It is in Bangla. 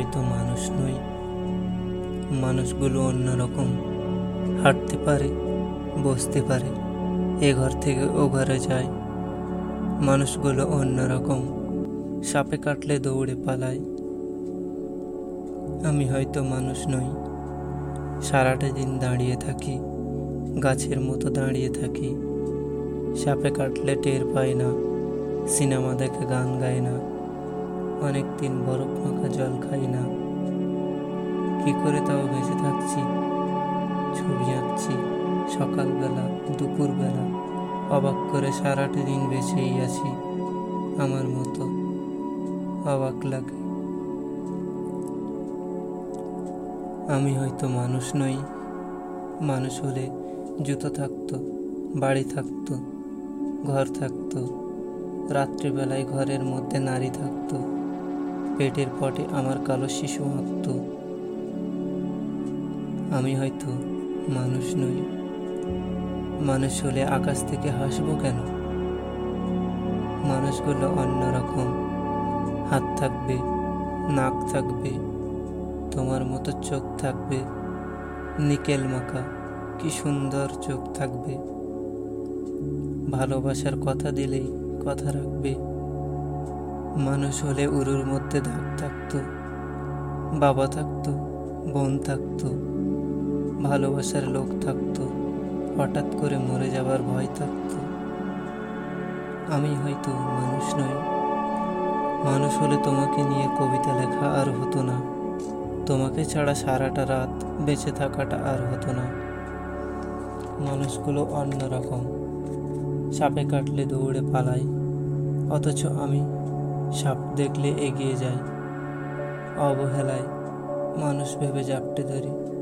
হয়তো মানুষ নই। মানুষগুলো অন্যরকম হাঁটতে পারে, বসতে পারে, এ ঘর থেকে ও ঘরে যায়। মানুষগুলো অন্যরকম সাপে কাটলে দৌড়ে পালায়। আমি হয়তো মানুষ নই। সারাটা দিন দাঁড়িয়ে থাকি, গাছের মতো দাঁড়িয়ে থাকি। সাপে কাটলে টের পাই না, সিনেমা দেখে গান গাই না। অনেক দিন বরফ মাখা জল খাই না। কি করে তাও বেঁচে থাকছি? ছবি আঁকছি সকালবেলা, দুপুরবেলা। অবাক করে সারাটা দিন বেঁচেই আছি আমার মতো। অবাক লাগে। আমি হয়তো মানুষ নই। মানুষ হলে জুতো থাকতো, বাড়ি থাকতো, ঘর থাকতো, রাত্রিবেলায় ঘরের মধ্যে নারী থাকতো। পেটের পটে আমার কালো শিশু আঁকত আমি হয়তো মানুষ নই। মানুষ হলে আকাশ থেকে হাসবো কেন? মানুষগুলো অন্যরকম হাত থাকবে, নাক থাকবে, তোমার মতো চোখ থাকবে। নিকেল মাখা কি সুন্দর চোখ থাকবে। ভালোবাসার কথা দিলেই কথা রাখবে। মানুষ হলে উরুর মধ্যে দাগ থাকতো, বাবা থাকতো, বোন থাকতো, ভালোবাসার লোক থাকতো, হঠাৎ করে মরে যাবার ভয় থাকতো। আমি হয়তো মানুষ নই। মানুষ হলে তোমাকে নিয়ে কবিতা লেখা আর হতো না। তোমাকে ছাড়া সারাটা রাত বেঁচে থাকাটা আর হতো না। মানুষগুলো অন্যরকম। সাপে কাটলে দৌড়ে পালায় অথচ আমি সাপ দেখলে এগিয়ে যায়। অবহেলায় মানুষ ভেবে জাপটে ধরি।